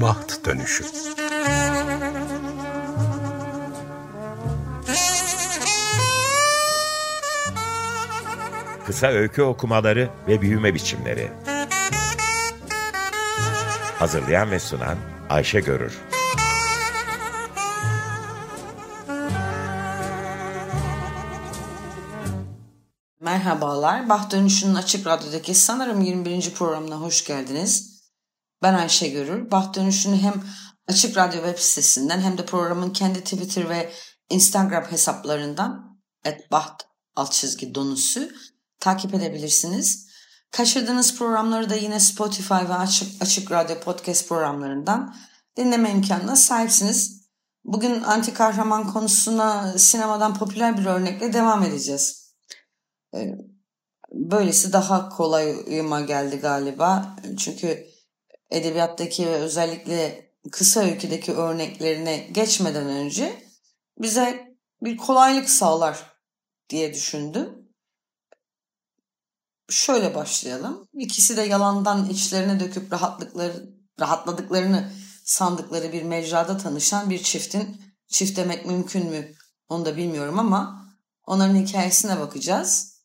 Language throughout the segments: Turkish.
Baht Dönüşü Kısa öykü okumaları ve büyüme biçimleri Hazırlayan ve sunan Ayşe Görür Merhabalar, Baht Dönüşü'nün Açık Radyo'daki sanırım 21. programına hoş geldiniz. Ben Ayşe Görür. Baht Dönüşü'nü hem Açık Radyo web sitesinden hem de programın kendi Twitter ve Instagram hesaplarından @baht alt çizgi donusu takip edebilirsiniz. Kaçırdığınız programları da yine Spotify ve Açık, Açık Radyo podcast programlarından dinleme imkanına sahipsiniz. Bugün anti kahraman konusuna sinemadan popüler bir örnekle devam edeceğiz. Ee, böylesi daha kolayıma geldi galiba. Çünkü edebiyattaki ve özellikle kısa öyküdeki örneklerine geçmeden önce bize bir kolaylık sağlar diye düşündüm. Şöyle başlayalım. İkisi de yalandan içlerine döküp rahatlıkları, rahatladıklarını sandıkları bir mecrada tanışan bir çiftin çift demek mümkün mü onu da bilmiyorum ama onların hikayesine bakacağız.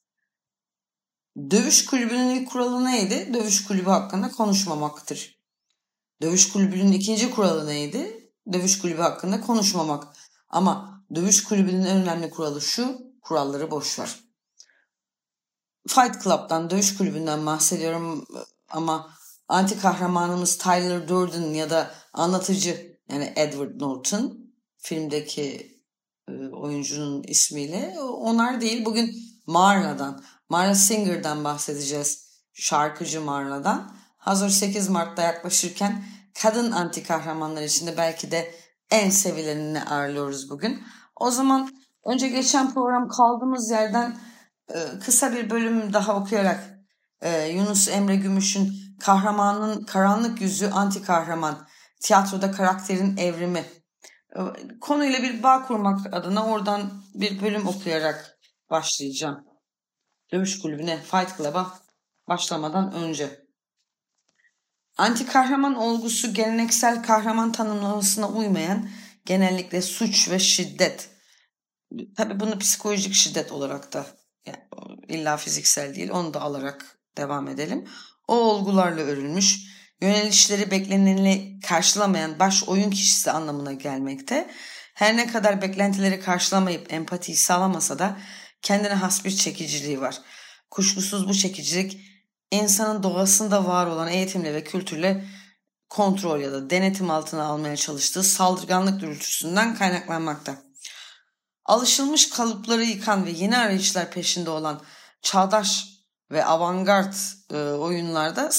Dövüş kulübünün ilk kuralı neydi? Dövüş kulübü hakkında konuşmamaktır. Dövüş kulübünün ikinci kuralı neydi? Dövüş kulübü hakkında konuşmamak. Ama dövüş kulübünün en önemli kuralı şu, kuralları boş ver. Fight Club'dan, dövüş kulübünden bahsediyorum ama anti kahramanımız Tyler Durden ya da anlatıcı yani Edward Norton filmdeki e, oyuncunun ismiyle onlar değil bugün Marla'dan Marla Singer'dan bahsedeceğiz. Şarkıcı Marla'dan. Hazır 8 Mart'ta yaklaşırken kadın anti kahramanlar içinde belki de en sevilenini ağırlıyoruz bugün. O zaman önce geçen program kaldığımız yerden e, kısa bir bölüm daha okuyarak e, Yunus Emre Gümüş'ün kahramanın karanlık yüzü anti kahraman tiyatroda karakterin evrimi e, konuyla bir bağ kurmak adına oradan bir bölüm okuyarak başlayacağım dövüş kulübüne Fight Club'a başlamadan önce. Anti kahraman olgusu geleneksel kahraman tanımlamasına uymayan genellikle suç ve şiddet. Tabi bunu psikolojik şiddet olarak da illa fiziksel değil onu da alarak devam edelim. O olgularla örülmüş, yönelişleri beklenenle karşılamayan baş oyun kişisi anlamına gelmekte. Her ne kadar beklentileri karşılamayıp empatiyi sağlamasa da kendine has bir çekiciliği var. Kuşkusuz bu çekicilik insanın doğasında var olan eğitimle ve kültürle kontrol ya da denetim altına almaya çalıştığı saldırganlık dürtüsünden kaynaklanmakta. Alışılmış kalıpları yıkan ve yeni arayışlar peşinde olan çağdaş ve avantgard e, oyunlarda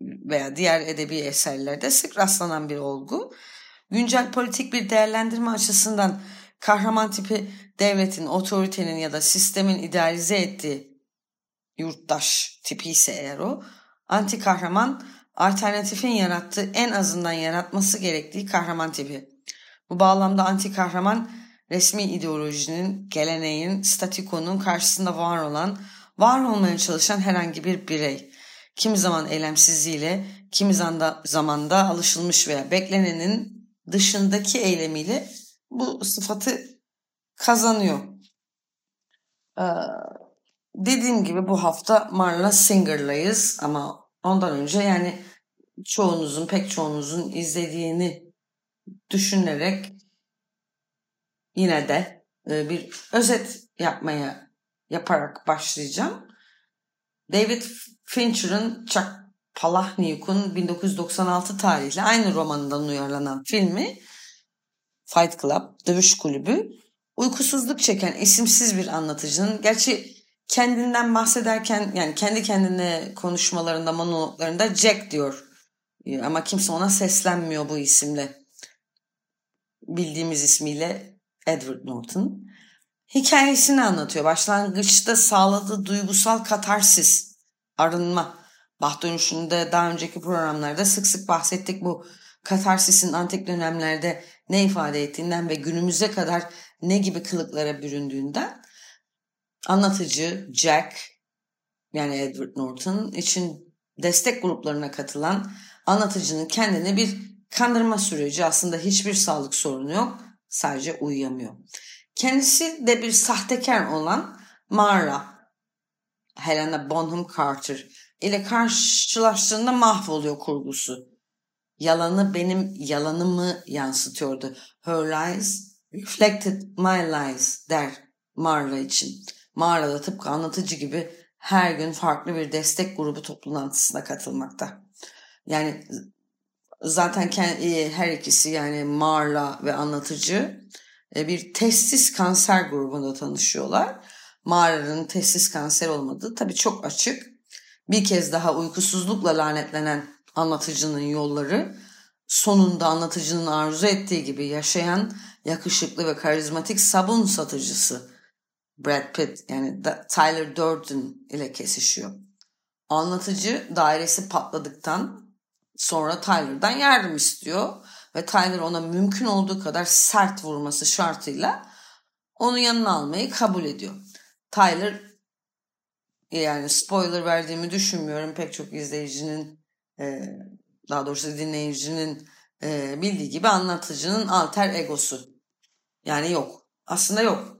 veya diğer edebi eserlerde sık rastlanan bir olgu. Güncel politik bir değerlendirme açısından kahraman tipi devletin, otoritenin ya da sistemin idealize ettiği yurttaş tipi ise eğer o, anti kahraman alternatifin yarattığı en azından yaratması gerektiği kahraman tipi. Bu bağlamda anti kahraman resmi ideolojinin, geleneğin, statikonun karşısında var olan, var olmaya çalışan herhangi bir birey. Kimi zaman eylemsizliğiyle, kimi zamanda alışılmış veya beklenenin dışındaki eylemiyle bu sıfatı kazanıyor. Ee, dediğim gibi bu hafta Marla Singer'layız ama ondan önce yani çoğunuzun pek çoğunuzun izlediğini düşünerek yine de e, bir özet yapmaya yaparak başlayacağım. David Fincher'ın Chuck Palahniuk'un 1996 tarihli aynı romanından uyarlanan filmi Fight Club, Dövüş Kulübü uykusuzluk çeken isimsiz bir anlatıcının gerçi kendinden bahsederken yani kendi kendine konuşmalarında monologlarında Jack diyor ama kimse ona seslenmiyor bu isimle bildiğimiz ismiyle Edward Norton hikayesini anlatıyor. Başlangıçta sağladığı duygusal katarsis, arınma. Baht dönüşünde daha önceki programlarda sık sık bahsettik bu katarsisin antik dönemlerde ne ifade ettiğinden ve günümüze kadar ne gibi kılıklara büründüğünden anlatıcı Jack yani Edward Norton için destek gruplarına katılan anlatıcının kendine bir kandırma süreci aslında hiçbir sağlık sorunu yok. Sadece uyuyamıyor. Kendisi de bir sahtekar olan Mara Helena Bonham Carter ile karşılaştığında mahvoluyor kurgusu. Yalanı benim yalanımı yansıtıyordu. Her lies reflected my lies der Marla için. Marla da tıpkı anlatıcı gibi her gün farklı bir destek grubu toplantısına katılmakta. Yani zaten e, her ikisi yani Marla ve anlatıcı e, bir testis kanser grubunda tanışıyorlar. Marla'nın testis kanser olmadığı tabii çok açık. Bir kez daha uykusuzlukla lanetlenen anlatıcının yolları sonunda anlatıcının arzu ettiği gibi yaşayan yakışıklı ve karizmatik sabun satıcısı Brad Pitt yani Tyler Durden ile kesişiyor. Anlatıcı dairesi patladıktan sonra Tyler'dan yardım istiyor ve Tyler ona mümkün olduğu kadar sert vurması şartıyla onu yanına almayı kabul ediyor. Tyler yani spoiler verdiğimi düşünmüyorum pek çok izleyicinin daha doğrusu dinleyicinin bildiği gibi anlatıcının alter egosu. Yani yok. Aslında yok.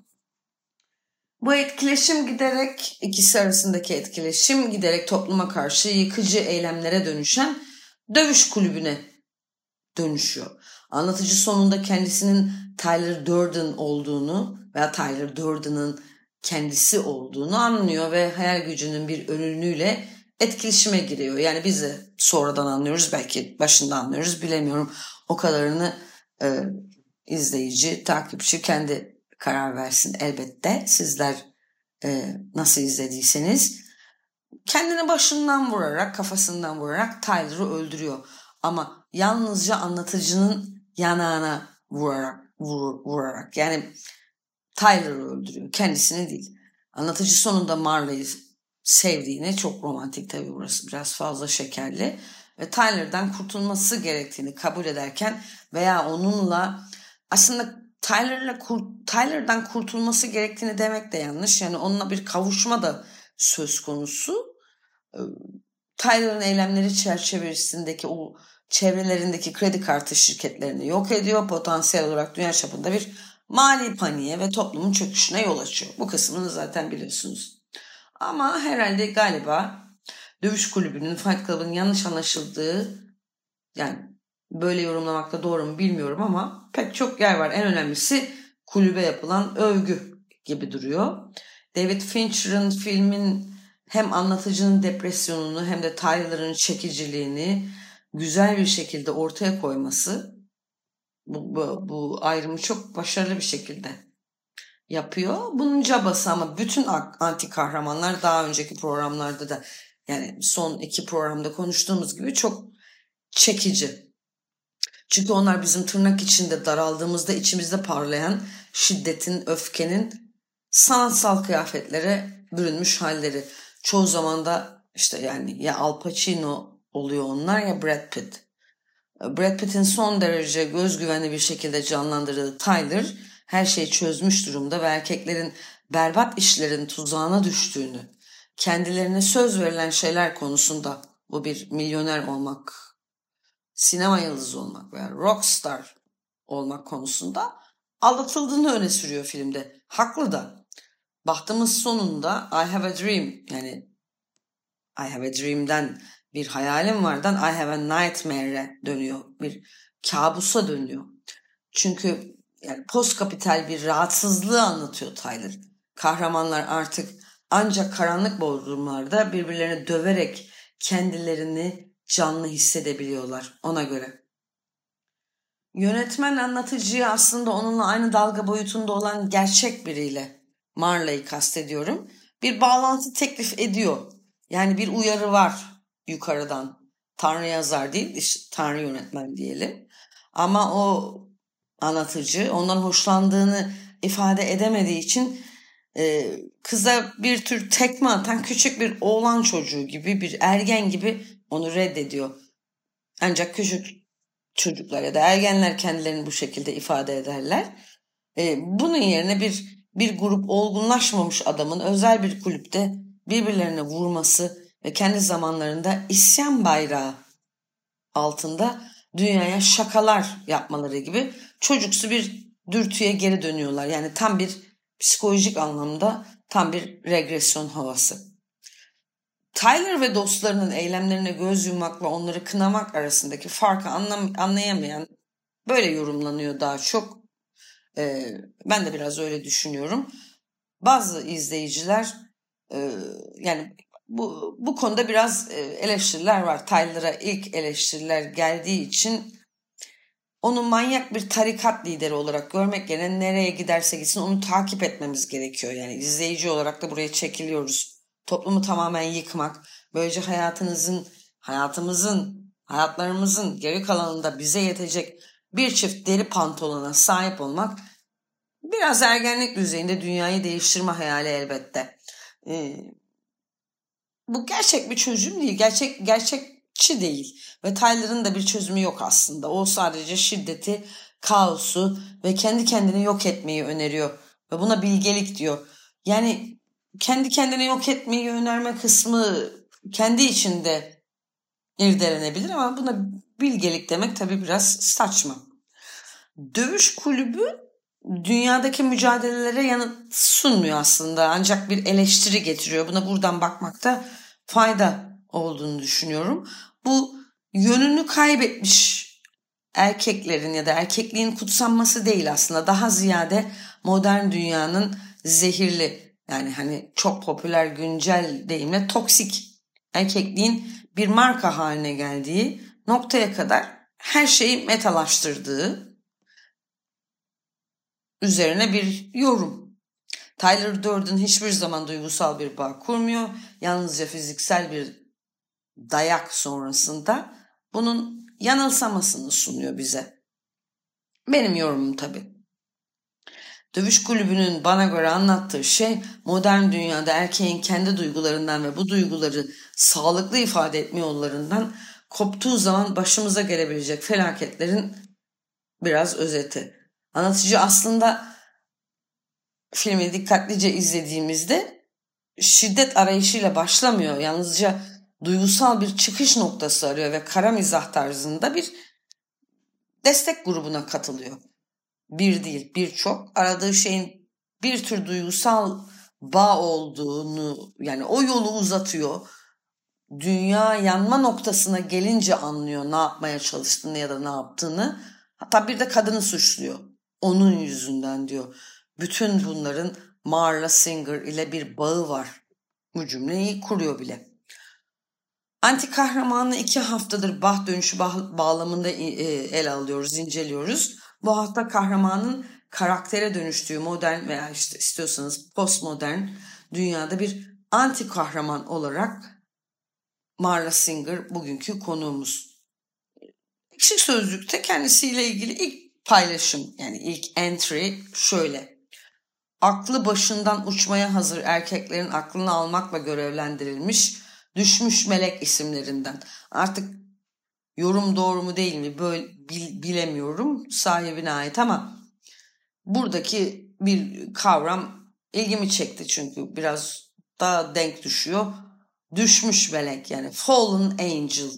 Bu etkileşim giderek ikisi arasındaki etkileşim giderek topluma karşı yıkıcı eylemlere dönüşen dövüş kulübüne dönüşüyor. Anlatıcı sonunda kendisinin Tyler Durden olduğunu veya Tyler Durden'ın kendisi olduğunu anlıyor ve hayal gücünün bir ürünüyle etkileşime giriyor. Yani biz de sonradan anlıyoruz belki başında anlıyoruz bilemiyorum. O kadarını e, izleyici, takipçi kendi karar versin elbette. Sizler e, nasıl izlediyseniz kendini başından vurarak, kafasından vurarak Tyler'ı öldürüyor. Ama yalnızca anlatıcının yanağına vurarak, vur, vurarak yani Tyler'ı öldürüyor. Kendisini değil. Anlatıcı sonunda Marley'i sevdiğini çok romantik tabii burası biraz fazla şekerli ve Tyler'dan kurtulması gerektiğini kabul ederken veya onunla aslında Tyler'la Tyler'dan kurtulması gerektiğini demek de yanlış. Yani onunla bir kavuşma da söz konusu. Ee, Tyler'ın eylemleri çerçevesindeki o çevrelerindeki kredi kartı şirketlerini yok ediyor. Potansiyel olarak dünya çapında bir mali paniğe ve toplumun çöküşüne yol açıyor. Bu kısmını zaten biliyorsunuz. Ama herhalde galiba dövüş kulübünün Fight Club'ın yanlış anlaşıldığı yani böyle yorumlamakta doğru mu bilmiyorum ama pek çok yer var. En önemlisi kulübe yapılan övgü gibi duruyor. David Fincher'ın filmin hem anlatıcının depresyonunu hem de Tyler'ın çekiciliğini güzel bir şekilde ortaya koyması bu, bu, bu ayrımı çok başarılı bir şekilde yapıyor. Bunun cabası ama bütün anti kahramanlar daha önceki programlarda da yani son iki programda konuştuğumuz gibi çok çekici. Çünkü onlar bizim tırnak içinde daraldığımızda içimizde parlayan şiddetin, öfkenin sanatsal kıyafetlere bürünmüş halleri. Çoğu zaman da işte yani ya Al Pacino oluyor onlar ya Brad Pitt. Brad Pitt'in son derece göz güvenli bir şekilde canlandırdığı Tyler her şeyi çözmüş durumda ve erkeklerin berbat işlerin tuzağına düştüğünü, kendilerine söz verilen şeyler konusunda bu bir milyoner olmak, sinema yıldızı olmak veya rockstar olmak konusunda aldatıldığını öne sürüyor filmde. Haklı da. Baktığımız sonunda I have a dream yani I have a dream'den bir hayalim vardan I have a nightmare'e dönüyor. Bir kabusa dönüyor. Çünkü yani post kapital bir rahatsızlığı anlatıyor Tyler. Kahramanlar artık ancak karanlık bodrumlarda birbirlerini döverek kendilerini canlı hissedebiliyorlar ona göre. Yönetmen anlatıcıyı aslında onunla aynı dalga boyutunda olan gerçek biriyle Marley'i kastediyorum. Bir bağlantı teklif ediyor. Yani bir uyarı var yukarıdan. Tanrı yazar değil, işte Tanrı yönetmen diyelim. Ama o anlatıcı ondan hoşlandığını ifade edemediği için e, kıza bir tür tekme atan küçük bir oğlan çocuğu gibi bir ergen gibi onu reddediyor. Ancak küçük çocuklar ya da ergenler kendilerini bu şekilde ifade ederler. E, bunun yerine bir bir grup olgunlaşmamış adamın özel bir kulüpte birbirlerine vurması ve kendi zamanlarında isyan bayrağı altında dünyaya şakalar yapmaları gibi çocuksu bir dürtüye geri dönüyorlar. Yani tam bir psikolojik anlamda tam bir regresyon havası. Tyler ve dostlarının eylemlerine göz yummakla onları kınamak arasındaki farkı anlam anlayamayan böyle yorumlanıyor daha çok. Ee, ben de biraz öyle düşünüyorum. Bazı izleyiciler e, yani bu, bu konuda biraz e, eleştiriler var. Tyler'a ilk eleştiriler geldiği için onu manyak bir tarikat lideri olarak görmek yerine nereye giderse gitsin onu takip etmemiz gerekiyor. Yani izleyici olarak da buraya çekiliyoruz. Toplumu tamamen yıkmak, böylece hayatınızın, hayatımızın, hayatlarımızın geri kalanında bize yetecek bir çift deri pantolona sahip olmak biraz ergenlik düzeyinde dünyayı değiştirme hayali elbette. Ee, bu gerçek bir çözüm değil. Gerçek gerçekçi değil. Ve Tyler'ın da bir çözümü yok aslında. O sadece şiddeti, kaosu ve kendi kendini yok etmeyi öneriyor. Ve buna bilgelik diyor. Yani kendi kendini yok etmeyi önerme kısmı kendi içinde irdelenebilir ama buna bilgelik demek tabii biraz saçma. Dövüş kulübü dünyadaki mücadelelere yanıt sunmuyor aslında ancak bir eleştiri getiriyor. Buna buradan bakmakta fayda olduğunu düşünüyorum. Bu yönünü kaybetmiş erkeklerin ya da erkekliğin kutsanması değil aslında. Daha ziyade modern dünyanın zehirli yani hani çok popüler güncel deyimle toksik erkekliğin bir marka haline geldiği noktaya kadar her şeyi metalaştırdığı üzerine bir yorum. Tyler Durden hiçbir zaman duygusal bir bağ kurmuyor. Yalnızca fiziksel bir dayak sonrasında bunun yanılsamasını sunuyor bize. Benim yorumum tabii. Dövüş kulübünün bana göre anlattığı şey modern dünyada erkeğin kendi duygularından ve bu duyguları sağlıklı ifade etme yollarından koptuğu zaman başımıza gelebilecek felaketlerin biraz özeti. Anlatıcı aslında filmi dikkatlice izlediğimizde şiddet arayışıyla başlamıyor. Yalnızca duygusal bir çıkış noktası arıyor ve kara mizah tarzında bir destek grubuna katılıyor. Bir değil birçok aradığı şeyin bir tür duygusal bağ olduğunu yani o yolu uzatıyor. Dünya yanma noktasına gelince anlıyor ne yapmaya çalıştığını ya da ne yaptığını. Hatta bir de kadını suçluyor. Onun yüzünden diyor. Bütün bunların Marla Singer ile bir bağı var. Bu cümleyi kuruyor bile. Anti kahramanı iki haftadır bah dönüşü bah bağlamında e, ele alıyoruz, inceliyoruz. Bu hafta kahramanın karaktere dönüştüğü modern veya işte istiyorsanız postmodern dünyada bir anti kahraman olarak Marla Singer bugünkü konuğumuz. Ekşi Sözlük'te kendisiyle ilgili ilk paylaşım yani ilk entry şöyle. Aklı başından uçmaya hazır erkeklerin aklını almakla görevlendirilmiş düşmüş melek isimlerinden. Artık yorum doğru mu değil mi böyle bil, bilemiyorum sahibine ait ama buradaki bir kavram ilgimi çekti çünkü biraz daha denk düşüyor. Düşmüş melek yani fallen angel.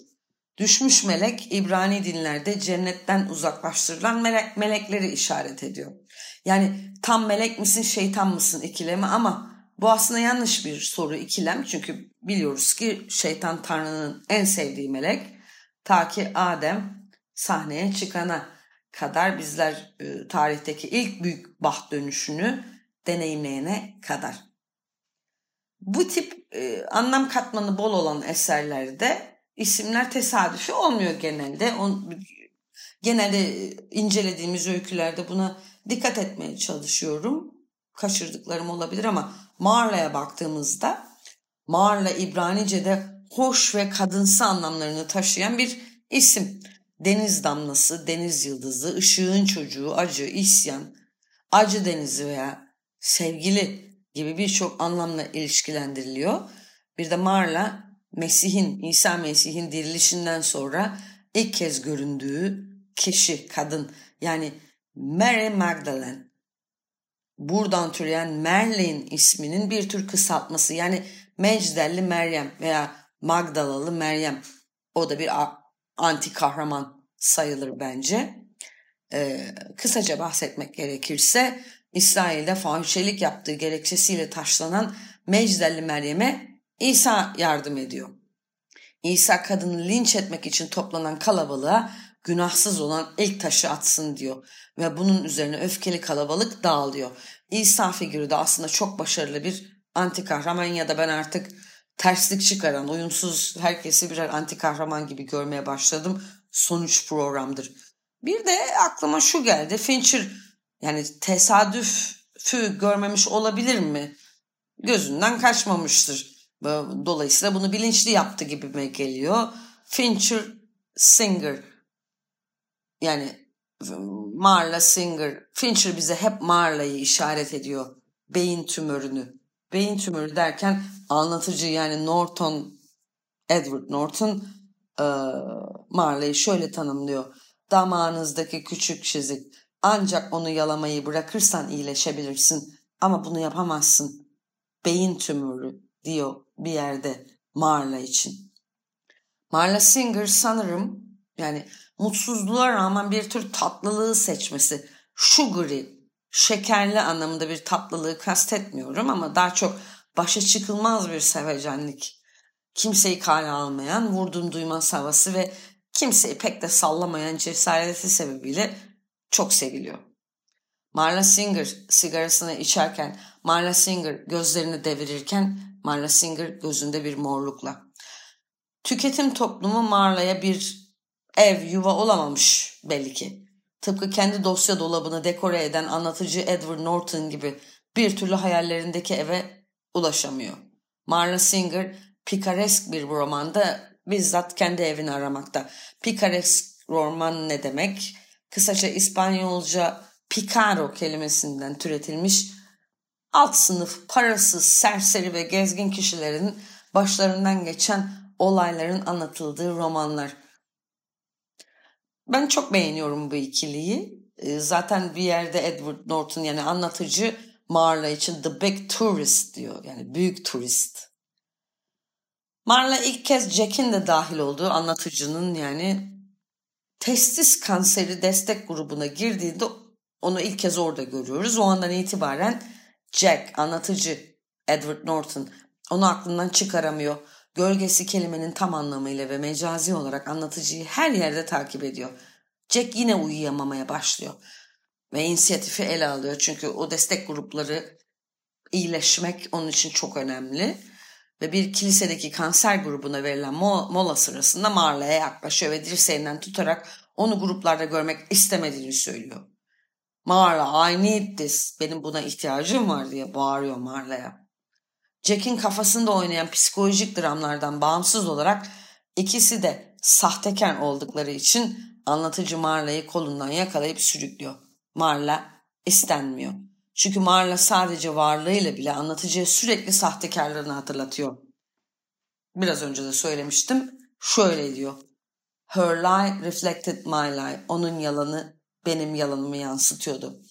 Düşmüş melek İbrani dinlerde cennetten uzaklaştırılan melek, melekleri işaret ediyor. Yani tam melek misin şeytan mısın ikilemi ama bu aslında yanlış bir soru ikilem çünkü biliyoruz ki şeytan Tanrı'nın en sevdiği melek ta ki Adem sahneye çıkana kadar bizler e, tarihteki ilk büyük baht dönüşünü deneyimleyene kadar. Bu tip e, anlam katmanı bol olan eserlerde isimler tesadüfi olmuyor genelde. On, genelde incelediğimiz öykülerde buna dikkat etmeye çalışıyorum. Kaçırdıklarım olabilir ama Marla'ya baktığımızda Marla İbranice'de hoş ve kadınsı anlamlarını taşıyan bir isim. Deniz damlası, deniz yıldızı, ışığın çocuğu, acı, isyan, acı denizi veya sevgili gibi birçok anlamla ilişkilendiriliyor. Bir de Marla Mesih'in, İsa Mesih'in dirilişinden sonra ilk kez göründüğü kişi, kadın. Yani Mary Magdalene. Buradan türeyen Merlin isminin bir tür kısaltması. Yani Mecdelli Meryem veya Magdalalı Meryem. O da bir anti kahraman sayılır bence. Ee, kısaca bahsetmek gerekirse İsrail'de fahişelik yaptığı gerekçesiyle taşlanan Mecdelli Meryem'e İsa yardım ediyor. İsa kadını linç etmek için toplanan kalabalığa günahsız olan ilk taşı atsın diyor. Ve bunun üzerine öfkeli kalabalık dağılıyor. İsa figürü de aslında çok başarılı bir anti kahraman ya da ben artık terslik çıkaran, uyumsuz herkesi birer anti kahraman gibi görmeye başladım. Sonuç programdır. Bir de aklıma şu geldi. Fincher yani tesadüfü görmemiş olabilir mi? Gözünden kaçmamıştır. Dolayısıyla bunu bilinçli yaptı gibime geliyor. Fincher Singer yani Marla Singer Fincher bize hep Marla'yı işaret ediyor. Beyin tümörünü. Beyin tümörü derken anlatıcı yani Norton Edward Norton e, Marla'yı şöyle tanımlıyor. Damağınızdaki küçük çizik ancak onu yalamayı bırakırsan iyileşebilirsin ama bunu yapamazsın. Beyin tümörü diyor bir yerde Marla için. Marla Singer sanırım yani mutsuzluğa rağmen bir tür tatlılığı seçmesi. Sugary, şekerli anlamında bir tatlılığı kastetmiyorum ama daha çok başa çıkılmaz bir sevecenlik. Kimseyi kale almayan, vurdum duymaz havası ve kimseyi pek de sallamayan cesareti sebebiyle çok seviliyor. Marla Singer sigarasını içerken, Marla Singer gözlerini devirirken, Marla Singer gözünde bir morlukla. Tüketim toplumu Marla'ya bir ev, yuva olamamış belli ki. Tıpkı kendi dosya dolabını dekore eden anlatıcı Edward Norton gibi bir türlü hayallerindeki eve ulaşamıyor. Marla Singer pikaresk bir romanda bizzat kendi evini aramakta. Pikaresk roman ne demek? Kısaca İspanyolca picaro kelimesinden türetilmiş alt sınıf, parasız, serseri ve gezgin kişilerin başlarından geçen olayların anlatıldığı romanlar. Ben çok beğeniyorum bu ikiliyi. Ee, zaten bir yerde Edward Norton yani anlatıcı Marla için The Big Tourist diyor. Yani büyük turist. Marla ilk kez Jack'in de dahil olduğu anlatıcının yani testis kanseri destek grubuna girdiğinde onu ilk kez orada görüyoruz. O andan itibaren Jack, anlatıcı Edward Norton onu aklından çıkaramıyor. Gölgesi kelimenin tam anlamıyla ve mecazi olarak anlatıcıyı her yerde takip ediyor. Jack yine uyuyamamaya başlıyor ve inisiyatifi ele alıyor. Çünkü o destek grupları iyileşmek onun için çok önemli. Ve bir kilisedeki kanser grubuna verilen mola sırasında Marla'ya yaklaşıyor ve dirseğinden tutarak onu gruplarda görmek istemediğini söylüyor. Marla I need this. Benim buna ihtiyacım var diye bağırıyor Marla'ya. Jack'in kafasında oynayan psikolojik dramlardan bağımsız olarak ikisi de sahtekar oldukları için anlatıcı Marla'yı kolundan yakalayıp sürüklüyor. Marla istenmiyor. Çünkü Marla sadece varlığıyla bile anlatıcıya sürekli sahtekarlığını hatırlatıyor. Biraz önce de söylemiştim. Şöyle diyor. Her lie reflected my lie. Onun yalanı benim yalanımı yansıtıyordu.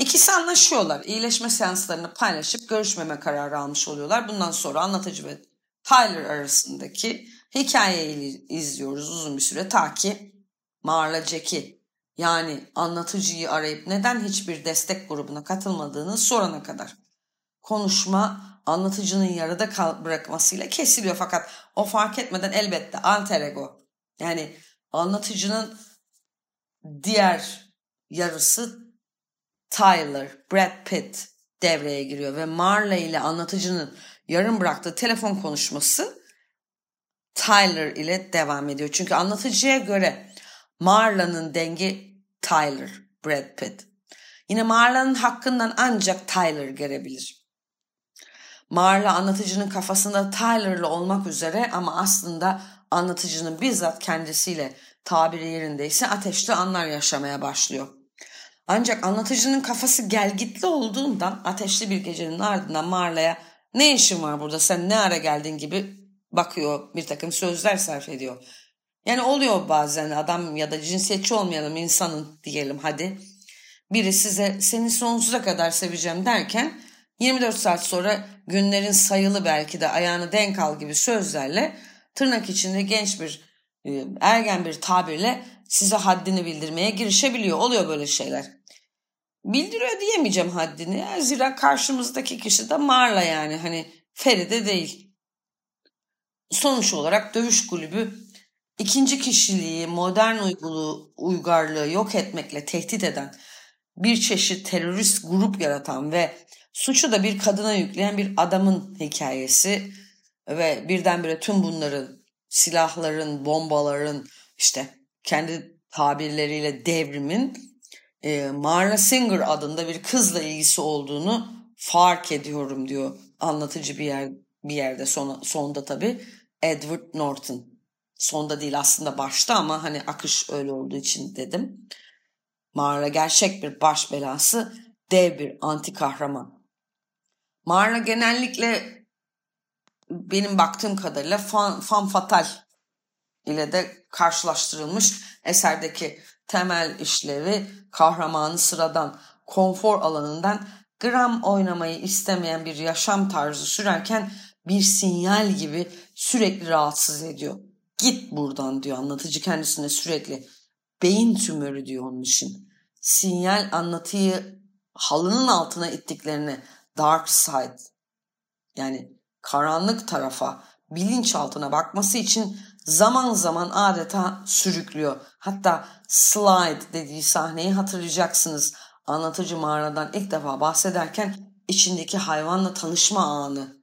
İkisi anlaşıyorlar. İyileşme seanslarını paylaşıp görüşmeme kararı almış oluyorlar. Bundan sonra anlatıcı ve Tyler arasındaki hikayeyi izliyoruz uzun bir süre ta ki Marla Jack'i yani anlatıcıyı arayıp neden hiçbir destek grubuna katılmadığını sorana kadar. Konuşma anlatıcının yarıda kal bırakmasıyla kesiliyor fakat o fark etmeden elbette alter ego yani anlatıcının diğer yarısı Tyler, Brad Pitt devreye giriyor ve Marley ile anlatıcının yarım bıraktığı telefon konuşması Tyler ile devam ediyor. Çünkü anlatıcıya göre Marla'nın dengi Tyler, Brad Pitt. Yine Marla'nın hakkından ancak Tyler gelebilir. Marla anlatıcının kafasında Tyler'la olmak üzere ama aslında anlatıcının bizzat kendisiyle tabiri yerindeyse ateşli anlar yaşamaya başlıyor. Ancak anlatıcının kafası gelgitli olduğundan ateşli bir gecenin ardından Marla'ya ne işin var burada sen ne ara geldin gibi bakıyor bir takım sözler sarf ediyor. Yani oluyor bazen adam ya da cinsiyetçi olmayalım insanın diyelim hadi. Biri size seni sonsuza kadar seveceğim derken 24 saat sonra günlerin sayılı belki de ayağını denk al gibi sözlerle tırnak içinde genç bir e, ergen bir tabirle size haddini bildirmeye girişebiliyor. Oluyor böyle şeyler. Bildiriyor diyemeyeceğim haddini. Zira karşımızdaki kişi de Marla yani hani Feride değil. Sonuç olarak dövüş kulübü ikinci kişiliği, modern uygulu, uygarlığı yok etmekle tehdit eden bir çeşit terörist grup yaratan ve suçu da bir kadına yükleyen bir adamın hikayesi ve birdenbire tüm bunların silahların, bombaların işte kendi tabirleriyle devrimin e, Marla Singer adında bir kızla ilgisi olduğunu fark ediyorum diyor anlatıcı bir yer bir yerde son, sonda tabi Edward Norton. Sonda değil aslında başta ama hani akış öyle olduğu için dedim. Marla gerçek bir baş belası, dev bir anti kahraman. Marla genellikle benim baktığım kadarıyla fan, fan fatal ile de karşılaştırılmış eserdeki temel işlevi kahramanı sıradan konfor alanından gram oynamayı istemeyen bir yaşam tarzı sürerken bir sinyal gibi sürekli rahatsız ediyor. Git buradan diyor anlatıcı kendisine sürekli. Beyin tümörü diyor onun için. Sinyal anlatıyı halının altına ittiklerini dark side yani karanlık tarafa bilinçaltına bakması için zaman zaman adeta sürüklüyor. Hatta slide dediği sahneyi hatırlayacaksınız. Anlatıcı mağaradan ilk defa bahsederken içindeki hayvanla tanışma anı.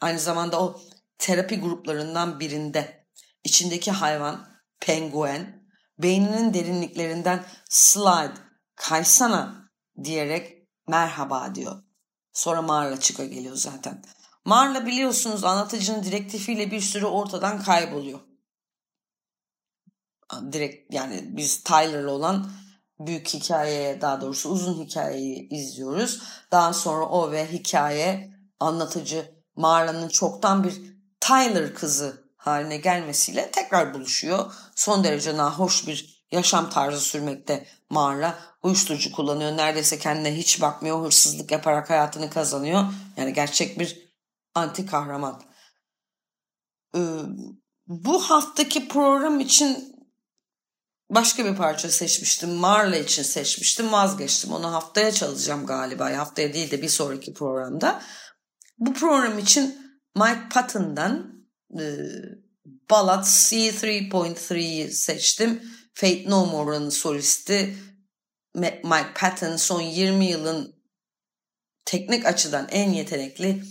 Aynı zamanda o terapi gruplarından birinde içindeki hayvan penguen beyninin derinliklerinden slide kaysana diyerek merhaba diyor. Sonra mağara çıka geliyor zaten. Marla biliyorsunuz anlatıcının direktifiyle bir süre ortadan kayboluyor. Direkt yani biz Tyler'la olan büyük hikayeye daha doğrusu uzun hikayeyi izliyoruz. Daha sonra o ve hikaye anlatıcı Marla'nın çoktan bir Tyler kızı haline gelmesiyle tekrar buluşuyor. Son derece nahoş bir yaşam tarzı sürmekte Marla. Uyuşturucu kullanıyor. Neredeyse kendine hiç bakmıyor. Hırsızlık yaparak hayatını kazanıyor. Yani gerçek bir anti kahraman. Ee, bu haftaki program için başka bir parça seçmiştim. Marla için seçmiştim. Vazgeçtim. Onu haftaya çalacağım galiba. Haftaya değil de bir sonraki programda. Bu program için Mike Patton'dan e, Ballad C3.3'yi seçtim. Fate No More'ın solisti Mike Patton son 20 yılın teknik açıdan en yetenekli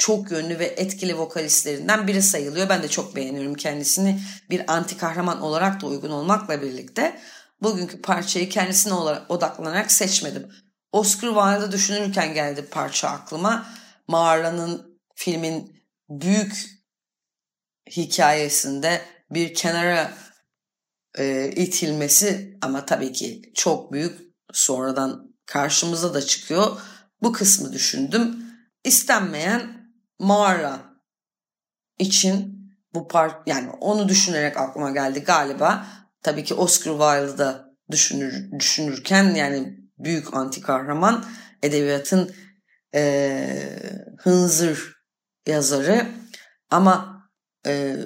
çok yönlü ve etkili vokalistlerinden biri sayılıyor. Ben de çok beğeniyorum kendisini. Bir anti kahraman olarak da uygun olmakla birlikte bugünkü parçayı kendisine odaklanarak seçmedim. Oscar Wilde'ı düşünürken geldi parça aklıma. Marla'nın filmin büyük hikayesinde bir kenara e, itilmesi ama tabii ki çok büyük sonradan karşımıza da çıkıyor. Bu kısmı düşündüm. İstenmeyen mağara için bu part yani onu düşünerek aklıma geldi galiba. Tabii ki Oscar Wilde'da düşünür, düşünürken yani büyük anti kahraman edebiyatın e, hınzır yazarı ama e,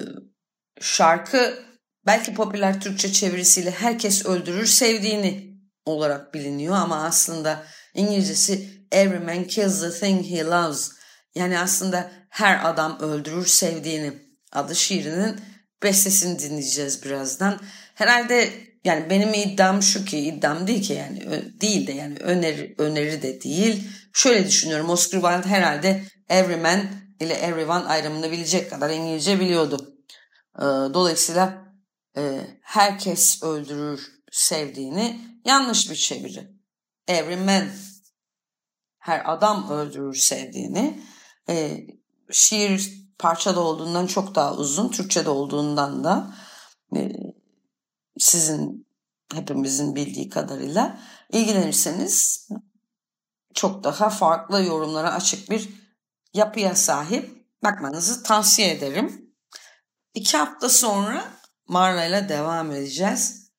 şarkı belki popüler Türkçe çevirisiyle herkes öldürür sevdiğini olarak biliniyor ama aslında İngilizcesi Every man kills the thing he loves yani aslında her adam öldürür sevdiğini adı şiirinin bestesini dinleyeceğiz birazdan. Herhalde yani benim iddiam şu ki iddiam değil ki yani değil de yani öneri, öneri de değil. Şöyle düşünüyorum Oscar Wilde herhalde Everyman ile Everyone ayrımını bilecek kadar İngilizce biliyordu. Ee, dolayısıyla e, herkes öldürür sevdiğini yanlış bir çeviri. Everyman her adam öldürür sevdiğini e, şiir parçada olduğundan çok daha uzun, Türkçe'de olduğundan da e, sizin hepimizin bildiği kadarıyla ilgilenirseniz çok daha farklı yorumlara açık bir yapıya sahip bakmanızı tavsiye ederim. İki hafta sonra Marla ile devam edeceğiz.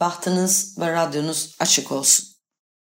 Bahtınız ve radyonuz açık olsun.